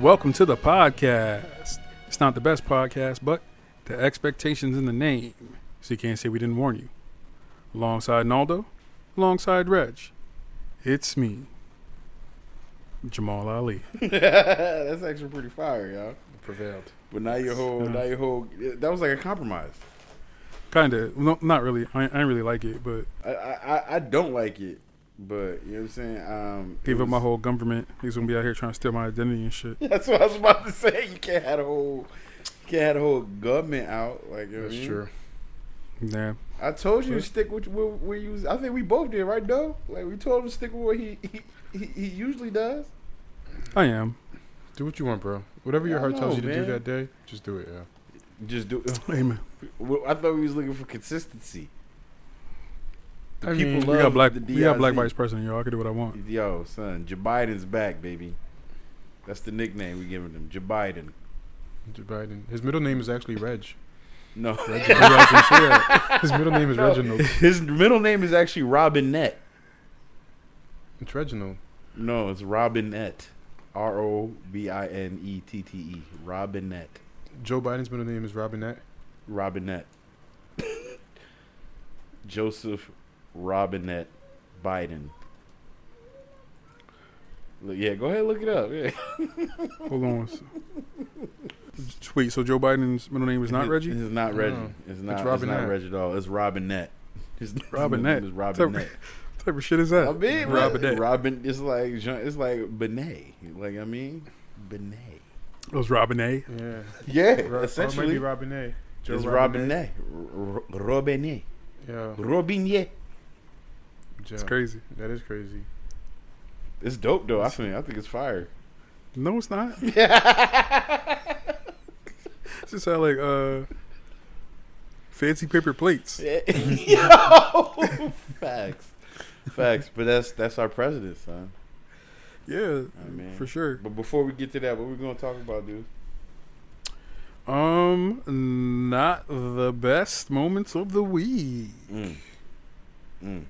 Welcome to the podcast. It's not the best podcast, but the expectations in the name. So you can't say we didn't warn you. Alongside Naldo, alongside Reg, it's me, Jamal Ali. That's actually pretty fire, y'all. Prevailed. But now your whole, now your whole, that was like a compromise. Kind of, no, not really. I, I didn't really like it, but I, I, I don't like it, but you know what I'm saying. Um, it gave up my whole government. He's gonna be out here trying to steal my identity and shit. That's what I was about to say. You can't have a whole, you can't have the whole government out. Like you know what I That's mean? true. Yeah, I told you to stick with where, you. Was, I think we both did, right, though. Like we told him to stick with what he he, he, he usually does. I am. Do what you want, bro. Whatever your I heart tells know, you to do that day, just do it. Yeah. Just do. Amen. I thought we was looking for consistency. The I mean, We got black. the We got black vice president, yo. I can do what I want. Yo, son, Joe Biden's back, baby. That's the nickname we giving him, Joe Biden. Joe Biden. His middle name is actually Reg. No, Maybe I can say that. His middle name is No. Reginald. his middle name is actually Robinette. It's Reginald. No, it's Robinette. R O B I N E T T E. Robinette. Joe Biden's middle name is Robinette. Robinette. Joseph Robinette Biden. Yeah, go ahead, look it up. Yeah. Hold on. one. Wait, so Joe Biden's middle name is not Reggie? It's not Reggie. No. It's not. It's, Robinette. not Reggie at all. It's Robinette. His Robinette. Is What's Robinette. What type of shit is that? I mean, Robinette. Robin. It's like Jean- it's like Benet. Like I mean, Benet. Oh, it was Robin A. Yeah. Yeah, Ro- or it might essentially, Robinette. Joe it's Robinette. Robinette. R- Robinet. Yeah. Robinet. Joe. It's crazy. That is crazy. It's dope though. I think. I think it's fire. No, it's not. It just how like uh, fancy paper plates. Yo, facts, facts. But that's that's our president, son. Yeah, I mean, for sure. But before we get to that, what we gonna talk about, dude? Um, not the best moments of the week. Mm. Mm.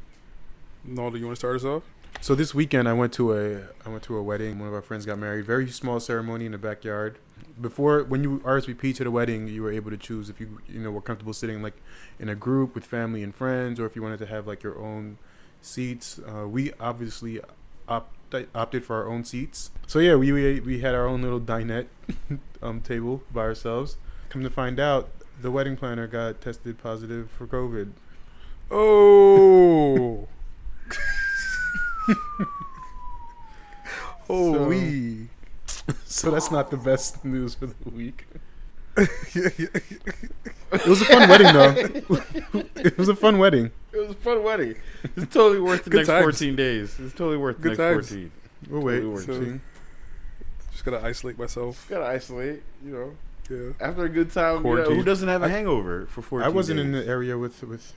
Naldo, you want to start us off? So this weekend I went to a I went to a wedding. One of our friends got married. Very small ceremony in the backyard. Before when you RSVP to the wedding, you were able to choose if you you know were comfortable sitting like in a group with family and friends, or if you wanted to have like your own seats. Uh, we obviously opt, opted for our own seats. So yeah, we we, we had our own little dinette um, table by ourselves. Come to find out, the wedding planner got tested positive for COVID. Oh. Holy. So that's not the best news for the week. It was a fun wedding, though. it was a fun wedding. It was a fun wedding. It's totally worth the Good next times. 14 days. It's totally worth the Good next times. 14. We'll wait. Totally So- Just gotta isolate myself. Gotta isolate, you know. Yeah. After a good time, you know, who doesn't have a I- hangover for 14 I wasn't days? in the area with with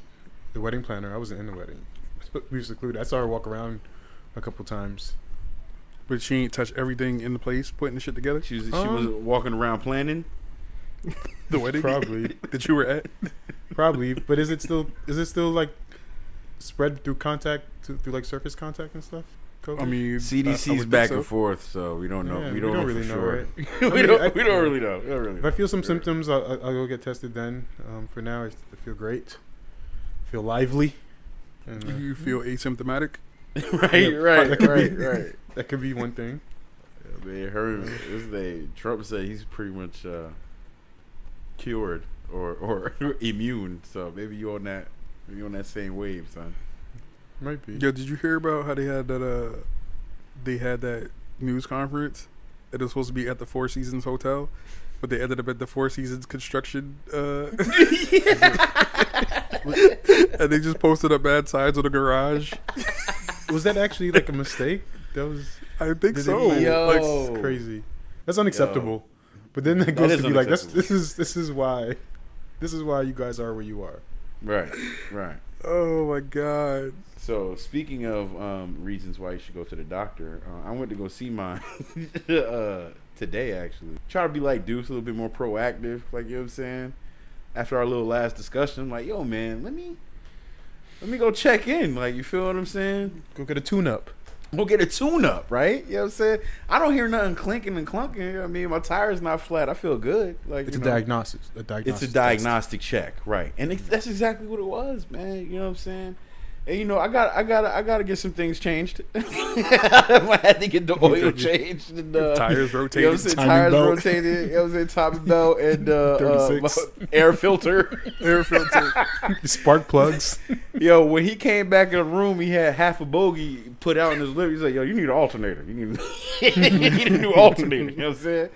the wedding planner. I wasn't in the wedding. We were secluded. I saw her walk around a couple times. But she ain't touched everything in the place, putting the shit together. She was, she Um, was walking around planning. The wedding Probably, that you were at. probably. But is it still is it still like spread through contact to, through like surface contact and stuff? COVID? I mean, I- I CDC's back so. and forth, so we don't know. Yeah, we, don't know really know, sure. right? we, I mean, don't, I- we don't really know. We don't really If I feel some Sure. symptoms, I'll, I'll I'll go get tested then. Um, for now, I I feel great. feel lively. And, uh, You feel asymptomatic. right, Yeah, right, that could right, be- right. that could be one thing. Yeah, man, her, this day, Trump said he's pretty much uh, cured or or immune. So maybe you on that, you on that same wave, son. Might be. Yo, did you hear about how they had that? Uh, they had that news conference. It was supposed to be at the Four Seasons Hotel, but they ended up at the Four Seasons construction. Uh, and they just posted up bad signs on the garage. Was that actually like a mistake? That was I think so. plan? Yo. Like, that's crazy. That's unacceptable. But then that That goes is to be like, that's this is this is why, this is why you guys are where you are. Right, right. oh my god. So speaking of um, reasons why you should go to the doctor, uh, I went to go see mine uh, today. Actually, try to be like Deuce, a little bit more proactive. Like you know what I'm saying. After our little last discussion, I'm like, yo, man, let me let me go check in. Like you feel what I'm saying? Go get a tune up. We'll get a tune up, right? You know what I'm saying? I don't hear nothing clinking and clunking. I mean, my tire's not flat. I feel good. Like It's a know. diagnosis. A diagnosis. It's a test. diagnostic check, right? And it, that's exactly what it was, man. You know what I'm saying? And you know, I got, I got, I got to get some things changed. I had to get the oil changed and uh, Tires You know what I'm rotated. saying? Timing Tires belt. rotated. You know what I'm saying? Timing belt and uh, uh, air filter. Air filter. Spark plugs. Yo, when he came back in the room, he had half a bogey put out in his lip. He's like, "Yo, you need an alternator. You need, you need a new alternator." You know what I'm saying?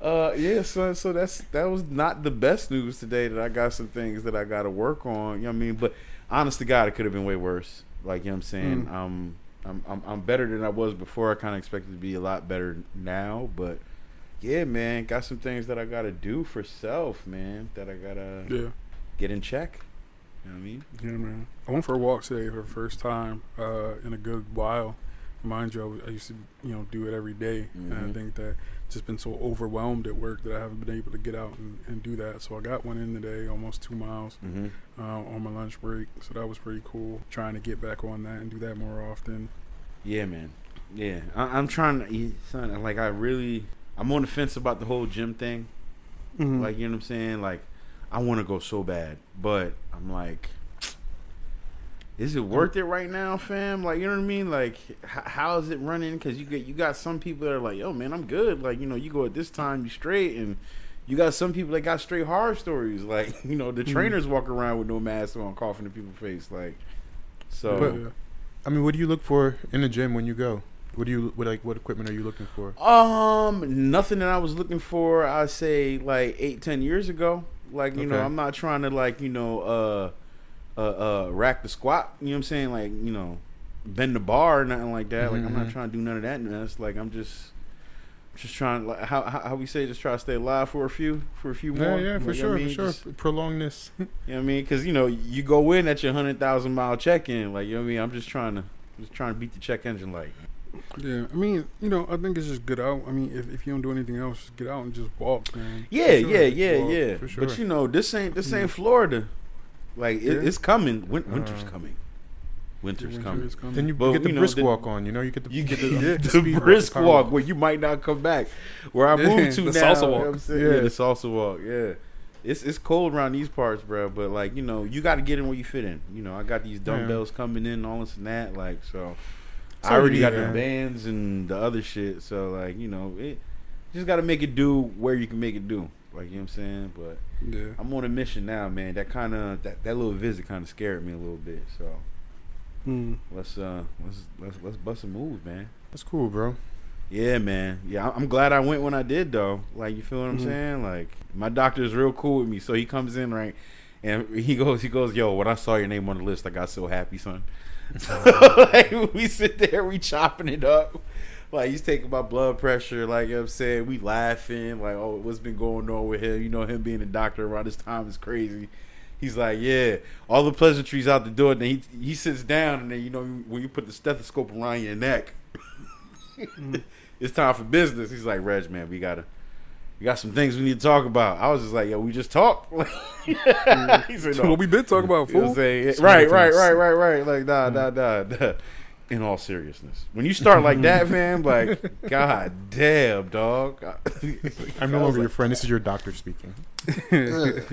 Uh, yeah, so so that's that was not the best news today. That I got some things that I got to work on. You know what I mean? But honest to God, it could have been way worse. Like you know what I'm saying? Mm. Um, I'm, I'm I'm better than I was before. I kind of expected to be a lot better now, but yeah, man, got some things that I got to do for self, man. That I gotta Yeah. get in check. You know what I mean? Yeah, man. I went for a walk today for the first time uh, in a good while. Mind you, I I used to, you know, do it every day, and I Mhm. think that just been so overwhelmed at work that I haven't been able to get out and, and do that. So I got one in today, almost two miles Mm-hmm. uh, on my lunch break. So that was pretty cool. Trying to get back on that and do that more often. Yeah, man. Yeah, I, I'm trying to, son. Like, I really, I'm on the fence about the whole gym thing. Mm-hmm. Like, you know what I'm saying? Like, I want to go so bad, but I'm like, is it worth it right now, fam? Like, you know what I mean? Like, h- how is it running? Because you get, you got some people that are like, yo, man, I'm good. Like, you know, you go at this time, you straight, and you got some people that got straight horror stories. Like, you know, the Mhm. trainers walk around with no mask on, coughing in people's face. Like, so. But- I mean, what do you look for in the gym when you go? What do you what like? What equipment are you looking for? Um, nothing that I was looking for. I say like eight, ten years ago. Like you know, I'm not trying to like you know, uh, uh, uh, rack the squat. You know what I'm saying? Like you know, bend the bar or nothing like that. Like I'm not Mhm. trying to do none of that mess. Like I'm just, just trying. Like how how, we say, just try to stay alive for a few for a few more. yeah, yeah, for Like, I sure, mean, for sure. just- Prolong this. you know what I mean? Because you know, you go in at your hundred thousand mile check in. Like you know what I mean? I'm just trying to just trying to beat the check engine light. Yeah, I mean, you know, I think it's just get out. I mean, if, if you don't do anything else, just get out and just walk, man. Yeah, sure. yeah, yeah, Well, yeah. sure. But you know, this ain't this ain't Mm. Florida. Like it, Yeah. it's coming. Win- winter's Uh, coming. Winter's Winter coming. is coming. Then you But, get the you know, brisk the- walk on. You know, you get the You get the, the, the the speed walk, brisk power walk where you might not come back. Where I Yeah, moved to the now. salsa you know walk. what I'm saying? Yeah. Yeah, the salsa walk. Yeah. It's it's cold around these parts, bro. But like you know, you got to get in where you fit in. You know, I got these dumbbells coming in, all this and that. Like so, So I already you got need, the man. bands and the other shit. So like you know, it just got to make it do where you can make it do. Like you know what I'm saying. But yeah. I'm on a mission now, man. That kind of that, that little visit kind of scared me a little bit. So Mm. let's uh let's let's let's bust a move, man. That's cool, bro. Yeah, man. Yeah, I'm glad I went when I did, though. Like, you feel what I'm Mhm. saying? Like, my doctor's real cool with me, so he comes in right, and he goes, he goes, yo, when I saw your name on the list, I got so happy, son. like, we sit there, we chopping it up. Like, he's taking my blood pressure. Like, you know what I'm saying? We laughing. Like, oh, what's been going on with him? You know, him being a doctor around this time is crazy. He's like, yeah, all the pleasantries out the door. And then he he sits down, and then you know when you put the stethoscope around your neck, it's time for business. He's like, Reg, man, we gotta, we got some things we need to talk about. I was just like, yo, we just talked. no. what we been talking about, You know fool? I'm saying? Right, right, right, right, right. Like, nah, nah, nah, nah. In all seriousness, when you start like that, man, like, god damn, dog. I'm no longer your friend. This is your doctor speaking.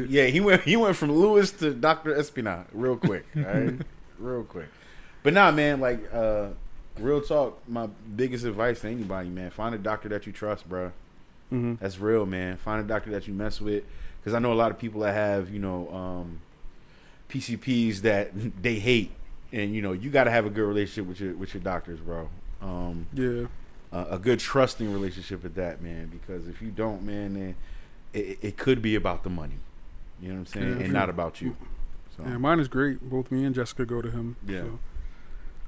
yeah, he went he went from Lewis to Doctor Espinal real quick. All right, real quick. But nah, man, like uh, real talk. My biggest advice to anybody, man, find a doctor that you trust, bro. hmm That's real, man. Find a doctor that you mess with, because I know a lot of people that have you know um, PCPs that they hate, and you know you got to have a good relationship with your with your doctors, bro. Um, Yeah. uh, a good trusting relationship with that, man. Because if you don't, man, then it, it could be about the money. You know what I'm saying, Yeah, and sure. not about you. So Yeah, mine is great. Both me and Jessica go to him. Yeah.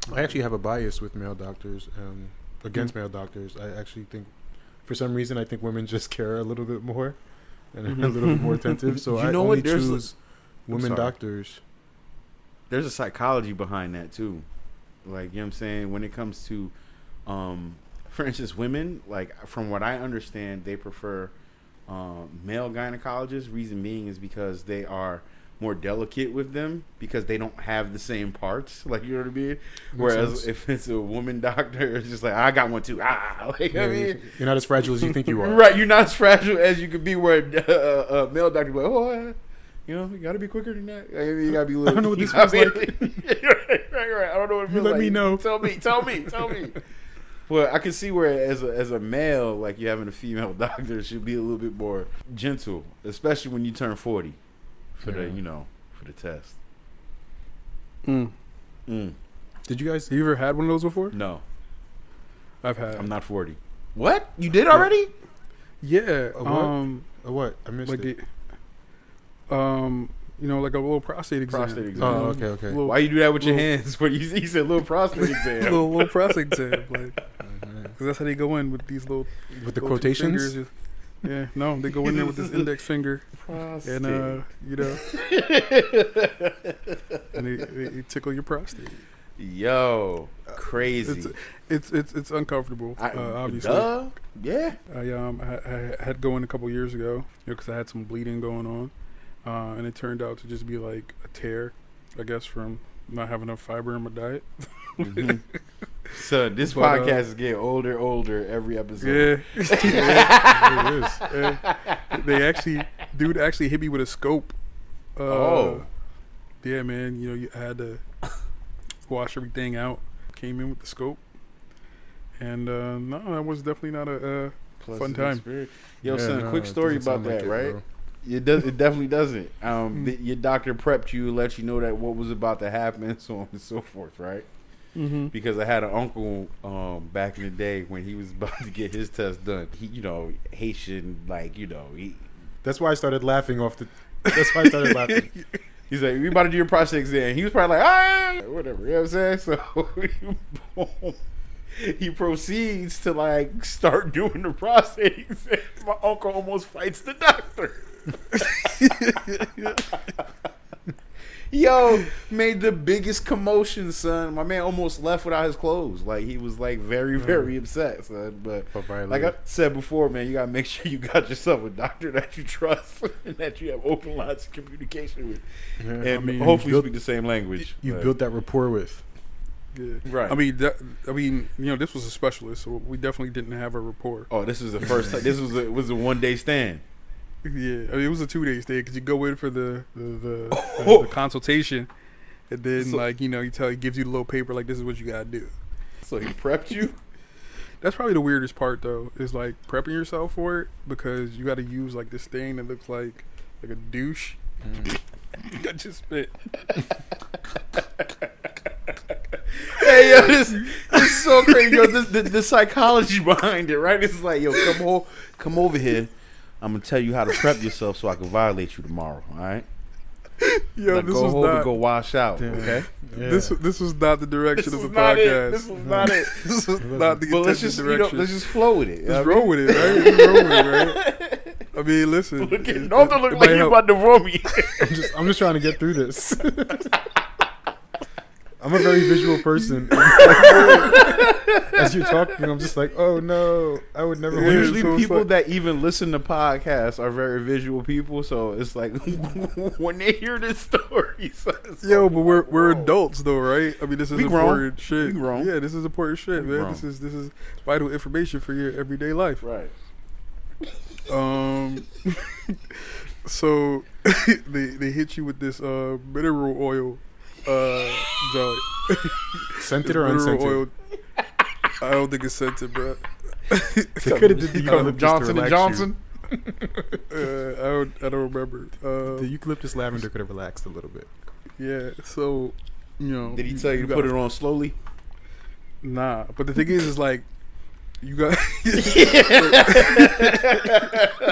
so. I actually have a bias with male doctors, um, against male doctors. I actually think, for some reason, I think women just care a little bit more and are a little bit more attentive. So You I know only what? There's a- choose I'm women sorry. doctors. There's a psychology behind that too. Like you know what I'm saying, when it comes to um for instance women, like from what I understand, they prefer um, male gynecologists. Reason being is because they are more delicate with them because they don't have the same parts. Like you know what I mean. Whereas sense. if it's a woman doctor, it's just like I got one too. Ah, like, Yeah, I mean. you're not as fragile as you think you are. Right, you're not as fragile as you could be. Where uh, a male doctor be like, oh, you know, you got to be quicker than that. I mean, you got to be. a little- don't know what this feels be- right, right, right. I don't know what it You feels let like. me know. Tell me, tell me, tell me. Well, I can see where as a as a male, like you having a female doctor, should be a little bit more gentle, especially when you turn forty, for the you know for the test. Mm. Mm, Did you guys? You ever had one of those before? no, I've had. I'm not forty. What you did already? Yeah. A what? Um, Oh, what? I missed like it. the, um, you know, like a little prostate exam. Prostate exam. Oh, okay, okay. Little, Why you do that with your hands? What you, you said, little prostate exam. little, little prostate exam, like, because that's how they go in with these little With the little quotations. fingers. Yeah, no, they go in there with this index finger prostate. and uh, you know, and they, they, they tickle your prostate. Yo, crazy. It's it's it's it's uncomfortable. I, uh, obviously, Duh. Yeah. I um I, I had going a couple years ago because I had some bleeding going on, uh, and it turned out to just be like a tear, I guess from not having enough fiber in my diet. Mhm. So this But, uh, podcast is getting older, older every episode. Yeah, Yeah, it is. Yeah. they actually, dude, actually hit me with a scope. Uh, Oh. yeah, man. You know, you I had to wash everything out. Came in with the scope, and uh, no, that was definitely not a. Uh, Fun time. experience. Yo, Yeah, son, no, quick story about sound like that, it, right? bro. It does. It definitely doesn't. Um, Mm. the, your doctor prepped you, let you know that what was about to happen, so on and so forth, right? mm-hmm. Because I had an uncle um, back in the day when he was about to get his test done. He, you know, Haitian, like you know, he, That's why I started laughing off the. That's why I started laughing. He's like, we about to do your prostate exam. He was probably like, ah, whatever. You know what I'm saying? So boom. he proceeds to like start doing the prostate exam. My uncle almost fights the doctor. Yo, made the biggest commotion, son. My man almost left without his clothes. Like he was like very, mm. very upset, son. But For like I said before, man, you gotta make sure you got yourself a doctor that you trust and that you have open lines of communication with, Yeah. and I mean, hopefully built- speak the same language. You've But- built that rapport with. Yeah. right. I mean, that, I mean, you know, this was a specialist, so we definitely didn't have a rapport. oh, this is the first time. This was a, was a one day stand. Yeah, I mean, it was a two day stay because you go in for the the, the, Oh. the consultation, and then So- like you know, you tell he gives you the little paper like this is what you gotta do. So he prepped you. That's probably the weirdest part though, is like prepping yourself for it because you got to use like this thing that looks like like a douche. Mm. I just spit. hey, yo, this, this is so crazy. Yo, this, the, the psychology behind it, right? It's like, yo, come o- come over here. I'm gonna tell you how to prep yourself so I can violate you tomorrow. All right? Yo, Now this go was home not and go wash out. Damn. Okay. Yeah. this this was not the direction This of the was not it. podcast. This was not it. This was not the But let's intended just you know, direction. let's just flow with it. you know Just what roll with it, right? Just roll with it, right? I mean, listen. Look at, don't it- look it like you about to roll me. I'm just I'm just trying to get through this. I'm a very visual person. As you're talking, I'm just like, oh no, I would never. Want Usually, so people like- that even listen to podcasts are very visual people. So it's like when they hear this story, so Yo, like, but we're we're whoa. adults though, right? I mean, this is We grown. important shit. We grown. Yeah, this is important shit, We man. grown. This is this is vital information for your everyday life. Right. Um, so they they hit you with this uh mineral oil uh joint. Scented or unscented? oil. I don't think it's scented, bro. They could have did the Come Johnson and Johnson. Uh, I don't I don't remember. You. Uh, The eucalyptus lavender could have relaxed a little bit. yeah. So you know, Did he tell you, to put it on slowly? Nah, but the thing is, is like you got.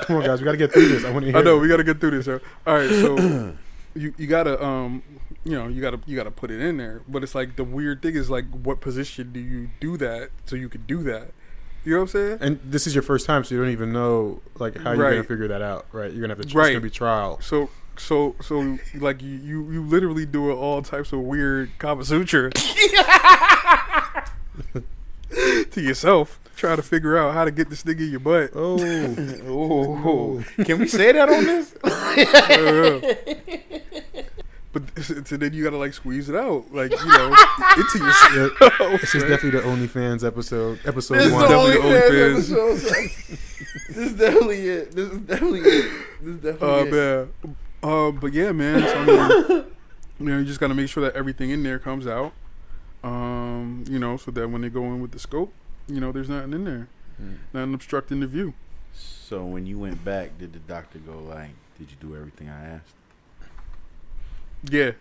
Come on, guys, we got to get through this. I want to hear. I know it. we got to get through this. Yo. All right, so you you gotta um you know you gotta you gotta put it in there, but it's like the weird thing is like what position do you do that so you could do that? You know what I'm saying? And this is your first time, so you don't even know like how you're gonna figure that out, right? You're gonna have to. It's Right. gonna be trial. So so so like you you, you literally doing all types of weird Kama Sutra to yourself, trying to figure out how to get this thing in your butt. Oh, Oh, can we say that on this? Uh, so then you gotta like squeeze it out, like you know, into your yourself. This is definitely the OnlyFans episode. Episode This is one. the Definitely OnlyFans OnlyFans. episode. this is definitely it. This is definitely it. This is Uh, definitely it. man. Uh, but yeah, man. So, I mean, you know, you just gotta make sure that everything in there comes out. Um, you know, so that when they go in with the scope, you know, there's nothing in there, Mm. nothing obstructing the view. So when you went back, did the doctor go like, "Did you do everything I asked?" Yeah.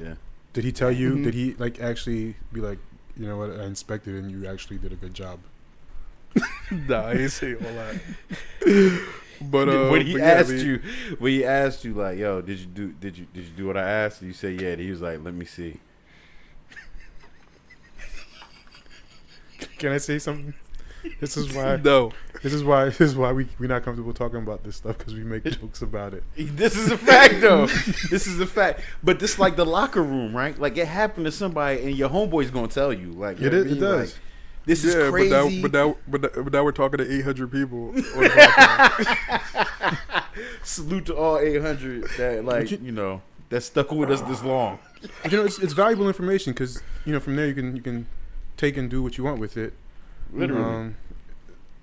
Yeah. Did he tell you? Mhm. Did he like actually be like, you know what? I inspected and you actually did a good job. nah, I ain't say all that. But uh, when he but yeah, I asked mean, you, when he asked you, like, "Yo, did you do? Did you did you do what I asked?" And you say, "Yeah." And he was like, "Let me see." Can I say something? This is why. no, This is why. This is why we we're not comfortable talking about this stuff because we make jokes about it. This is a fact, though. this is a fact. But this like the locker room, right? Like it happened to somebody, and your homeboy's gonna tell you. Like you It know is- it does. Like, this yeah, is crazy. but now, but now, but now, but now we're talking to 800 people. on. Salute to all 800 that like you- you know that stuck with us this long. You know, it's, it's valuable information because you know from there you can you can take and do what you want with it. Literally. Um,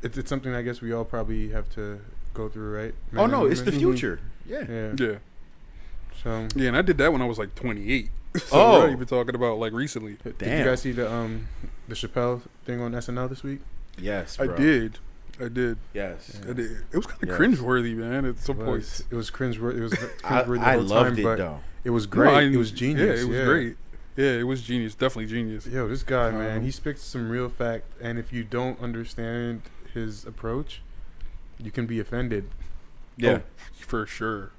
it's it's something I guess we all probably have to go through, right? oh no, and it's the women. future. Yeah. Yeah. yeah, So yeah, and I did that when I was like 28. so Oh. we're not even talking about like recently. did Damn. you guys see the um the Chappelle thing on SNL this week? Yes, I did, I did. Yes. Yeah. I did. It was kind of Yes. cringeworthy, man. At some It point, it was cringe. It was I, cringeworthy the I whole loved time, it but though. it was No, great. I- it was genius. Yeah, it was great. Yeah, it was genius. Definitely genius. Yo, this guy, man, Um, he speaks some real fact, and if you don't understand his approach, you can be offended. Yeah. Oh, for sure.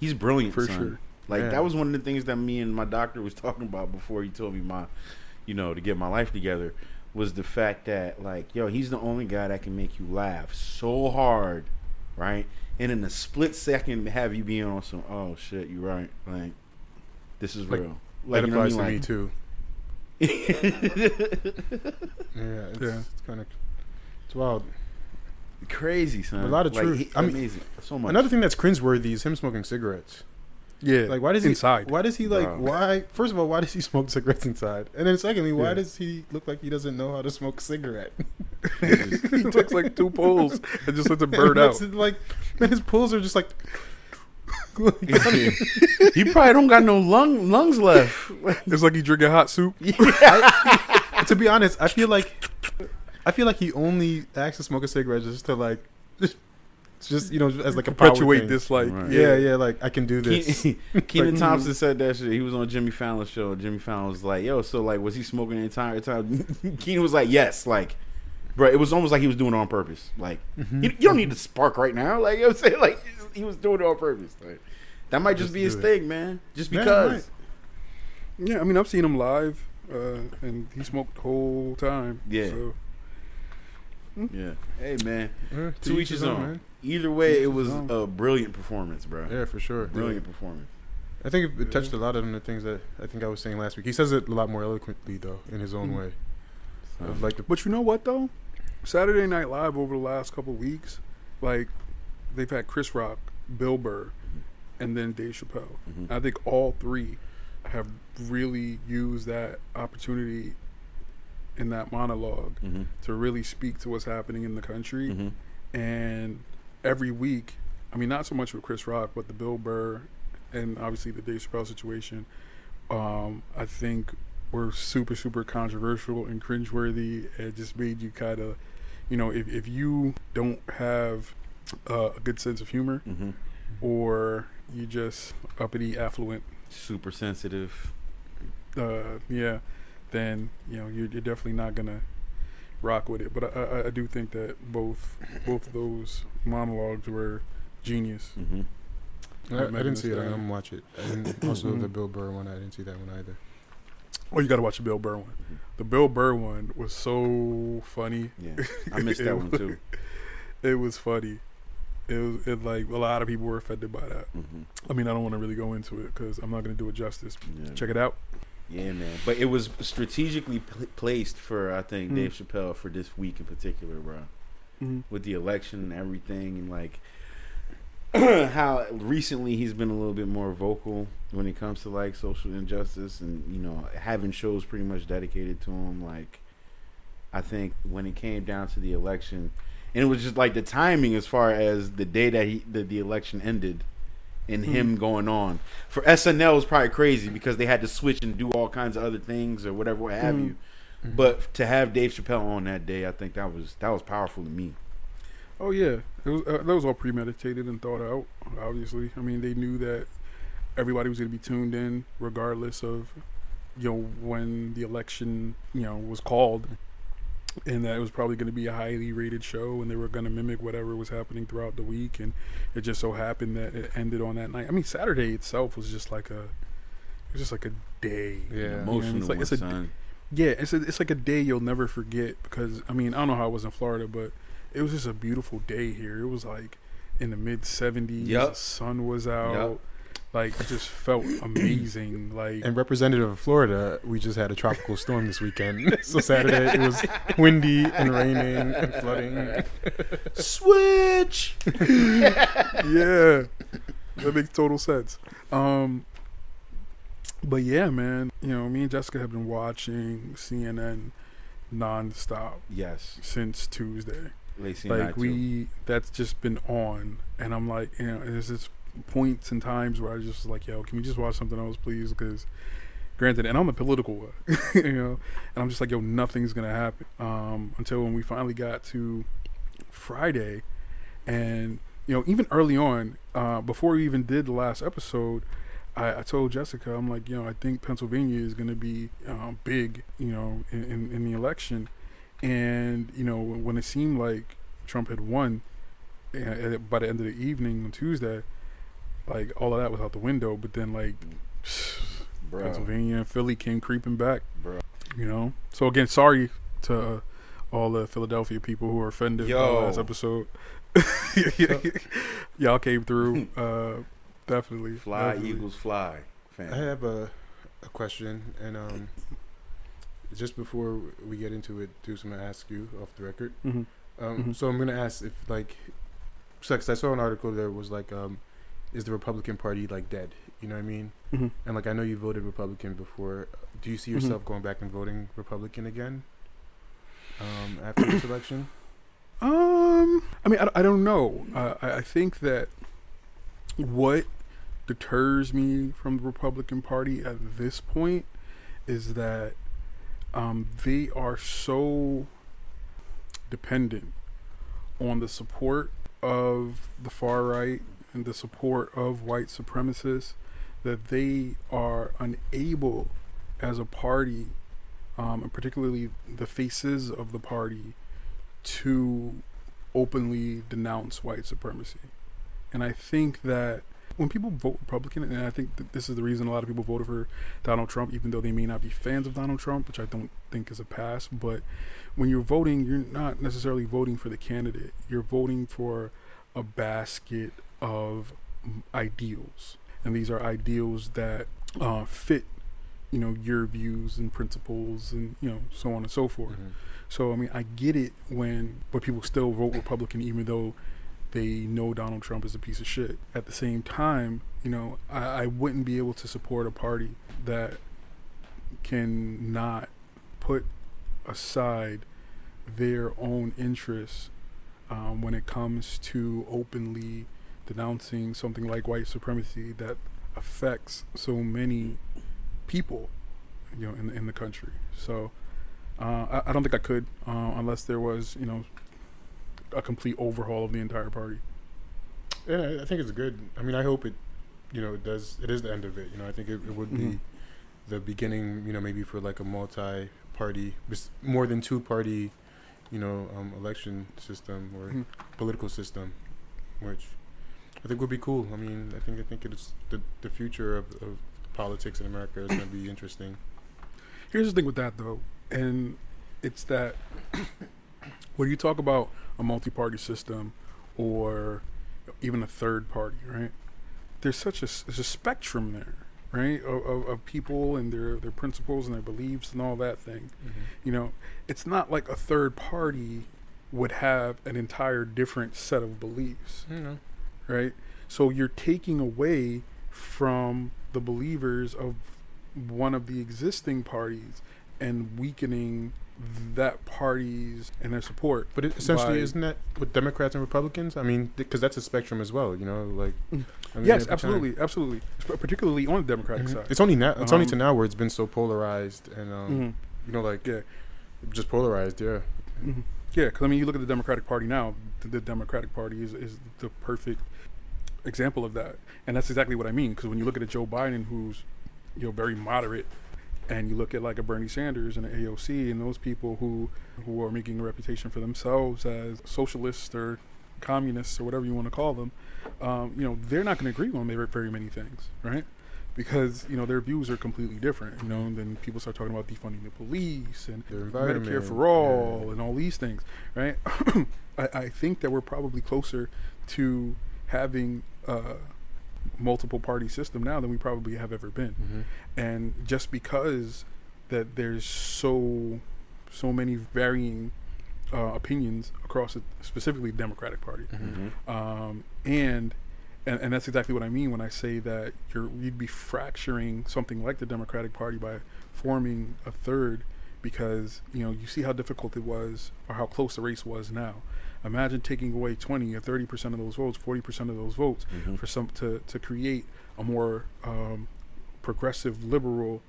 He's brilliant, For son. sure. Like Yeah. that was one of the things that me and my doctor was talking about before he told me my, you know, to get my life together, was the fact that like, yo, he's the only guy that can make you laugh so hard, right? And in a split second, have you being on some, oh shit, you right, like, this is Like, real. That you know applies to mean? me too. Yeah, it's, Yeah. it's kind of it's wild. Crazy, son. A lot of Like, truth. he- I mean, amazing. So much. Another thing that's cringeworthy is him smoking cigarettes. Yeah. Like, why does he? inside? Why does he like? Bro. Why? First of all, why does he smoke cigarettes inside? And then secondly, why Yeah. does he look like he doesn't know how to smoke a cigarette? he takes like two pulls and just lets it burn out. Like, man, his pulls are just like. he probably don't got no lung lungs left. It's like he drinking hot soup. to be honest, I feel like I feel like he only acts to smoke a cigarette just to like just, just you know as like a power Perpetuate thing. this, like, Right. Yeah, yeah, like I can do this. Ke- Kenan Like, Thompson said that shit. He was on Jimmy Fallon's show. Jimmy Fallon was like, "Yo, so like, was he smoking the entire time?" Kenan was like, "Yes." Like, bro, it was almost like he was doing it on purpose. Like, Mm-hmm. you, you don't need to spark right now. Like, you know what I'm saying? Like, he was doing it on purpose. Like, that might just, Just be his it. thing, man. Just Yeah, because. Yeah, I mean, I've seen him live, uh, and he smoked the whole time. Yeah. So, Yeah. Hey, man. Yeah, To each his own. man. Either way, it was a brilliant performance, bro. Yeah, for sure. Brilliant performance. I think it, touched a lot of the things that I think I was saying last week. He says it a lot more eloquently though, in his own Mhm. way. So, like the but you know what though? Saturday Night Live over the last couple weeks, like they've had Chris Rock, Bill Burr, and then Dave Chappelle. mhm. I think all three have really used that opportunity in that monologue Mhm. to really speak to what's happening in the country. Mhm. And every week, I mean, not so much with Chris Rock, but the Bill Burr and obviously the Dave Chappelle situation, um, I think were super, super controversial and cringeworthy. It just made you kind of, you know, if, if you don't have uh, a good sense of humor Mhm. Or you just uppity, affluent, Super sensitive. uh, yeah, then you know you're, you're definitely not gonna rock with it. But I, I, I do think that both both of those monologues were genius. hmm I, I didn't see it. I didn't watch it. And also the Bill Burr one. I didn't see that one either. Oh, you got to watch the Bill Burr one. The Bill Burr one was so funny. Yeah, I missed that one too. It was funny. It was it like a lot of people were affected by that. hmm I mean, I don't want to really go into it because I'm not going to do it justice. Yeah. Check it out. Yeah, man. But it was strategically pl- placed for I think Mm. Dave Chappelle for this week in particular, bro. Mm-hmm. With the election and everything, and like, how recently he's been a little bit more vocal when it comes to like social injustice and you know having shows pretty much dedicated to him. Like, I think when it came down to the election, and it was just like the timing as far as the day that he that the election ended. And him going on for SNL was probably crazy because they had to switch and do all kinds of other things or whatever, what have Mhm. you. But to have Dave Chappelle on that day, I think that was that was powerful to me. Oh yeah, it was, uh, that was all premeditated and thought out. Obviously, I mean they knew that everybody was going to be tuned in, regardless of you know when the election you know was called, and that it was probably going to be a highly rated show, and they were going to mimic whatever was happening throughout the week, and it just so happened that it ended on that night. I mean, Saturday itself was just like a, it was just like a day. Yeah. An Yeah, emotional it's like- it's a- Yeah, it's a, it's like a day you'll never forget because I mean I don't know how it was in Florida, but it was just a beautiful day here. It was like in the mid seventies. Yup. The sun was out. Yup. Like it just felt amazing. Like And representative of Florida, we just had a tropical storm this weekend. so Saturday it was windy and raining and flooding. Switch. yeah, that makes total sense. Um, but yeah, man, you know me and Jessica have been watching CNN nonstop Yes, since Tuesday. Lacey like and I too. we that's just been on and i'm like you know there's just points and times where i just like yo can we just watch something else please? Because granted and i'm a political one you know? And i'm just like yo nothing's gonna happen. Um until when we finally got to friday and you know even early on uh before we even did the last episode I, I told Jessica, I'm like, you know, I think Pennsylvania is to be uh, big, you know, in, in, in the election. And you know when it seemed like Trump had won uh, by the end of the evening on Tuesday, like all of that was out the window. But then like bro, Pennsylvania and Philly came creeping back, bro. you know. So again, sorry to uh, all the Philadelphia people who were offended by the last episode. Y'all came through, uh, definitely. Fly definitely. Eagles fly, fam. I have a, a question, and um, just before we get into it, do I'm gonna ask you off the record. Mhm. Um, Mhm. So I'm gonna ask if like, so 'cause I saw an article that was like, um, is the Republican Party like dead? You know what I mean? Mhm. And like I know you voted Republican before. Do you see Mhm. yourself going back and voting Republican again? Um, after this election? Um, I mean, I, I don't know. Uh, I, I think that what deters me from the Republican Party at this point is that um, they are so dependent on the support of the far right and the support of white supremacists that they are unable as a party um, and particularly the faces of the party to openly denounce white supremacy. And I think that when people vote Republican, and I think this is the reason a lot of people voted for Donald Trump, even though they may not be fans of Donald Trump, which I don't think is a pass, but when you're voting, you're not necessarily voting for the candidate. You're voting for a basket of ideals. And these are ideals that uh, fit, you know, your views and principles and, you know, so on and so forth. Mhm. So I mean, I get it when but people still vote Republican even though they know Donald Trump is a piece of shit. At the same time, you know, I, I wouldn't be able to support a party that can not put aside their own interests um, when it comes to openly denouncing something like white supremacy that affects so many people, you know, in in the country. So. Uh, I, I don't think I could uh, unless there was, you know, a complete overhaul of the entire party. Yeah, I- think it's good. I mean, I hope it, you know, it does. It is the end of it. You know, I think it, it would Mhm. be the beginning. You know, maybe for like a multi-party, more than two-party, you know, um, election system or Mhm. political system, which I think it would be cool. I mean, I think I think it's the the future of, of politics in America is going to be interesting. Here's the thing with that, though, and it's that when you talk about a multi-party system or even a third party, right? There's such a there's a spectrum there, right? Of, of, of people and their their principles and their beliefs and all that thing. Mm-hmm. You know, it's not like a third party would have an entire different set of beliefs. You know, right? So you're taking away from the believers of one of the existing parties and weakening that party's and their support. But it, essentially, by- isn't that with Democrats and Republicans? I mean, because that's a spectrum as well. You know, like Mm. I mean, yes, every time- absolutely, absolutely, particularly on the Democratic Mhm. side. It's only now. It's only to Um, now where it's been so polarized and um, Mhm. you know, like Yeah. just polarized. Yeah. Mhm. Yeah, because I mean, you look at the Democratic Party now. The, Democratic Party is is the perfect example of that, and that's exactly what I mean. Because when you look at a Joe Biden, who's you know very moderate, and you look at like a Bernie Sanders and an AOC, and those people who who are making a reputation for themselves as socialists or communists or whatever you want to call them, um, you know, they're not going to agree on very, very many things, right? Because you know their views are completely different. You know, and then people start talking about defunding the police and. Medicare for all yeah. and all these things, right? I, I think that we're probably closer to having a multiple party system now than we probably have ever been. Mhm. And just because that there's so so many varying uh, opinions across it, specifically the Democratic Party, Mhm. Mhm. um, and, and and that's exactly what I mean when I say that you're you'd be fracturing something like the Democratic Party by forming a third because you know you see how difficult it was or how close the race was now. Imagine taking away 20 or 30 percent of those votes, 40 percent of those votes Mhm. for some to to create a more um, progressive liberal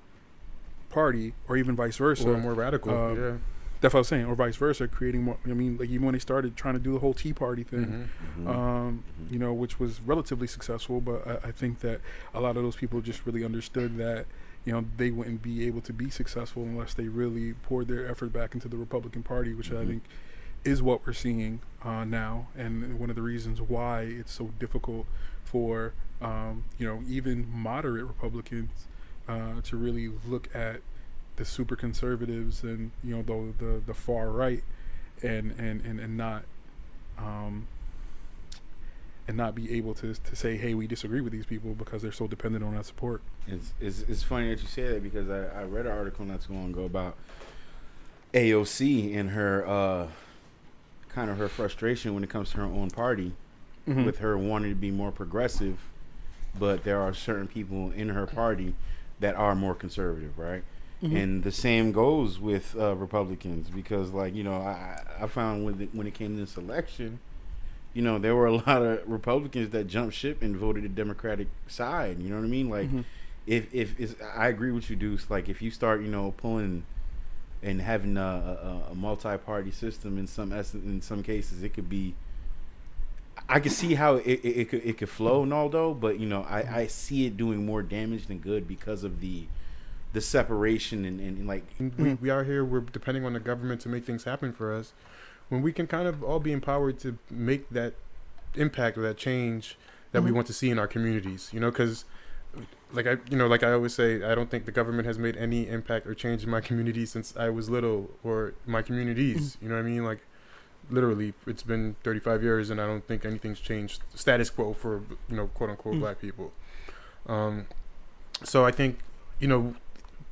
party or even vice versa. Or more radical. um, yeah. That's what I was saying, or vice versa, creating more. I mean, like even when they started trying to do the whole Tea Party thing, Mhm. Mhm. um, Mhm. you know, which was relatively successful. But I, I think that a lot of those people just really understood that, you know, they wouldn't be able to be successful unless they really poured their effort back into the Republican Party, which I Mhm. think is what we're seeing uh, now, and one of the reasons why it's so difficult for, um, you know, even moderate Republicans uh, to really look at the super conservatives and you know the the, the far right, and and and, and not. Um, and not be able to to say, "Hey, we disagree with these people" because they're so dependent on that support. It's, it's it's funny that you say that because I, I read an article not too long ago about AOC and her uh, kind of her frustration when it comes to her own party Mm-hmm. with her wanting to be more progressive, but there are certain people in her party that are more conservative, right? Mhm. And the same goes with uh, Republicans because, like you know, I I found when it, when it came to this election, you know, there were a lot of Republicans that jumped ship and voted the Democratic side. You know what I mean? Like Mhm. if if I agree with you, Deuce. Like if you start, you know, pulling and having a, a, a multi-party system in some essence, in some cases, it could be. I can see how it, it, it could it could flow, Naldo, but you know, I, I see it doing more damage than good because of the the separation and, and, like we, we are here. We're depending on the government to make things happen for us. When we can kind of all be empowered to make that impact or that change that we Mhm. want to see in our communities. You know, because like I, you know, like I always say, I don't think the government has made any impact or change in my community since I was little or my communities. You know what I mean? Like literally, it's been 35 years, and I don't think anything's changed. Status quo for you know, quote unquote, Mm. black people. Um, so I think you know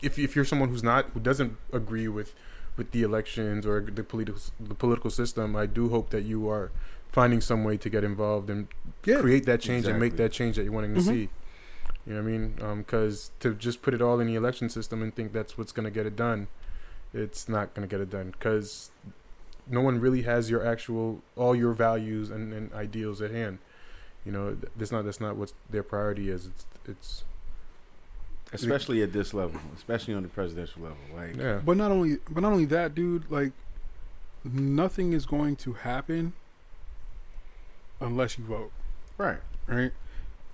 if if you're someone who's not who doesn't agree with with the elections or the political the political system, I do hope that you are finding some way to get involved and Yeah. create that change and make that change that you're wanting to Mhm. see. You know what I mean? Um, because to just put it all in the election system and think that's what's going to get it done, it's not going to get it done. Because no one really has your actual all your values and, and ideals at hand. You know, that's not that's not what their priority is. It's it's especially at this level, especially on the presidential level. Like yeah. But not only, but not only that, dude. Like, nothing is going to happen unless you vote, right, right?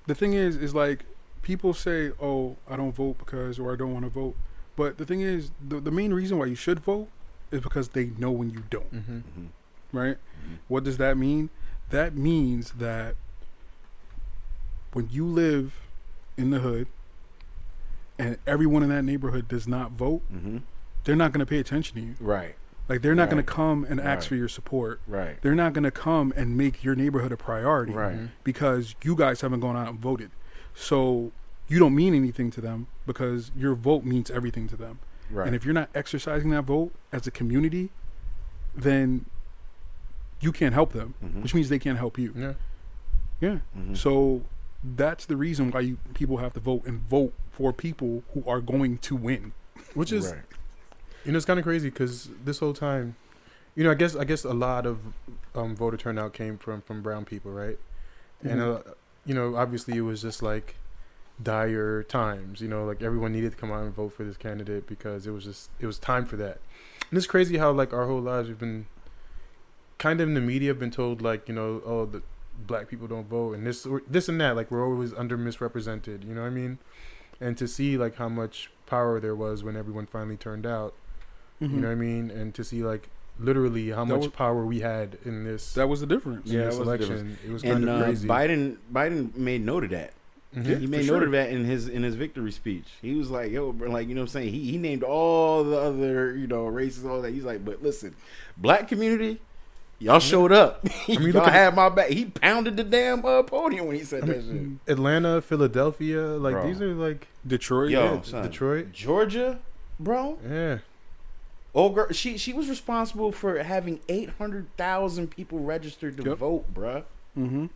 The thing is, is like people say, "Oh, I don't vote because," or "I don't want to vote." But the thing is, the the main reason why you should vote is because they know when you don't, Mm-hmm. hmm right? Mhm. What does that mean? That means that when you live in the hood and everyone in that neighborhood does not vote, hmm they're not going to pay attention to you. right, Like they're not going to come and ask Right. for your support. right, They're not going to come and make your neighborhood a priority right. Mhm. because you guys haven't gone out and voted. So you don't mean anything to them because your vote means everything to them. right. And if you're not exercising that vote as a community, then you can't help them, Mhm. which means they can't help you. Yeah. Yeah. Mhm. So that's the reason why you people have to vote and vote for people who are going to win. Which is Right. You know, it's kind of crazy because this whole time, you know, I guess I guess a lot of um, voter turnout came from from brown people, right? And uh, you know, obviously, it was just like dire times. You know, like everyone needed to come out and vote for this candidate because it was just it was time for that. And it's crazy how like our whole lives we've been kind of in the media been told like you know oh the black people don't vote and this or this and that like we're always under misrepresented. You know what I mean? And to see like how much power there was when everyone finally turned out. You mm-hmm. know what I mean? And to see like literally how That much was- power we had in this that was the difference. in Yeah, this that was election. It was And kind of uh, crazy. Biden Biden made note of that. Mhm. he made for note sure. of that in his in his victory speech. He was like, "Yo, bro," like you know, what I'm saying he he named all the other you know races, all that. He's like, but listen, black community, y'all showed up. mean, y'all had my back. He pounded the damn uh, podium when he said I that mean, Atlanta, Philadelphia, like Bro. these are like Detroit. Yo, yeah. son, Detroit. Georgia, bro. Yeah, Old girl, she she was responsible for having eight hundred thousand people registered to Yep. vote, bruh. Mm-hmm.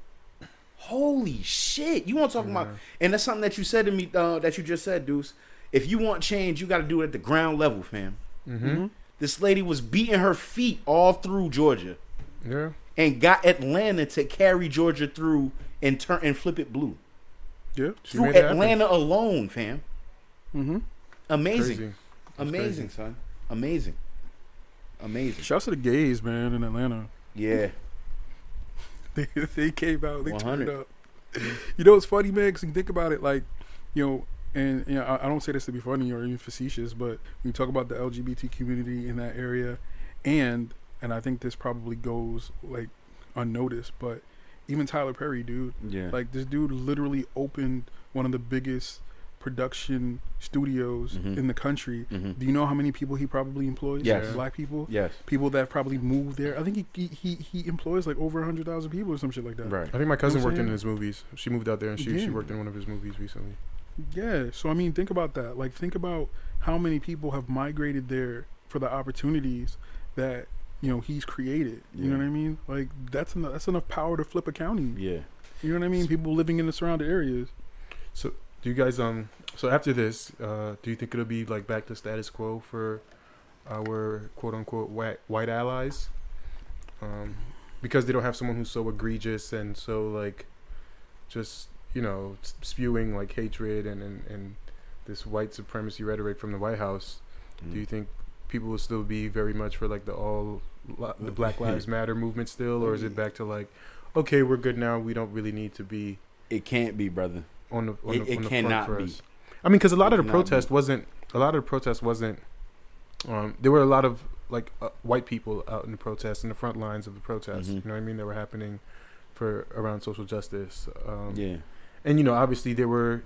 Holy shit! You want to talk about? And that's something that you said to me. Uh, that you just said, Deuce. If you want change, you got to do it at the ground level, fam. mm-hmm. This lady was beating her feet all through Georgia yeah. and got Atlanta to carry Georgia through and turn and flip it blue Yeah. She through made it happen. Atlanta alone, fam. Mm-hmm. Amazing, Crazy. amazing, crazy. son, amazing, amazing. Shouts to the gays, man, in Atlanta. Yeah, They, they came out. They 100. turned up. You know, it's funny, man. Because you think about it, like, you know, and you know, I, I don't say this to be funny or even facetious, but when you talk about the LGBT community in that area, and and I think this probably goes like unnoticed, but even Tyler Perry, dude, yeah. like this dude literally opened one of the biggest production studios Mhm. in the country. hmm Do you know how many people he probably employs? Yes. black people. Yes, People that probably moved there. I think he he, he, he employs like over hundred thousand people or some shit like that. right. I think my cousin You know worked in his movies. She moved out there and she, she worked in one of his movies recently. Yeah. So I mean, think about that. Like, think about how many people have migrated there for the opportunities that you know he's created. You know what I mean? Like that's enough, that's enough power to flip a county. Yeah. You know what I mean? People living in the surrounding areas. Do you guys um? So after this, uh, do you think it'll be like back to status quo for our quote unquote white white allies? Um, because they don't have someone who's so egregious and so like, just you know spewing like hatred and and, and this white supremacy rhetoric from the White House. Mm. Do you think people will still be very much for like the all the Black Lives Matter movement still, or is it back to like, okay, we're good now. We don't really need to be It can't be, brother. On the on It- the, on the cannot front for be. us. I mean, because a lot It of the cannot be. protest wasn't a lot of the protest wasn't. Um, there were a lot of like uh, white people out in the protest in the front lines of the protest. Mhm. You know what I mean? That were happening for around social justice. Um, yeah. and you know obviously there were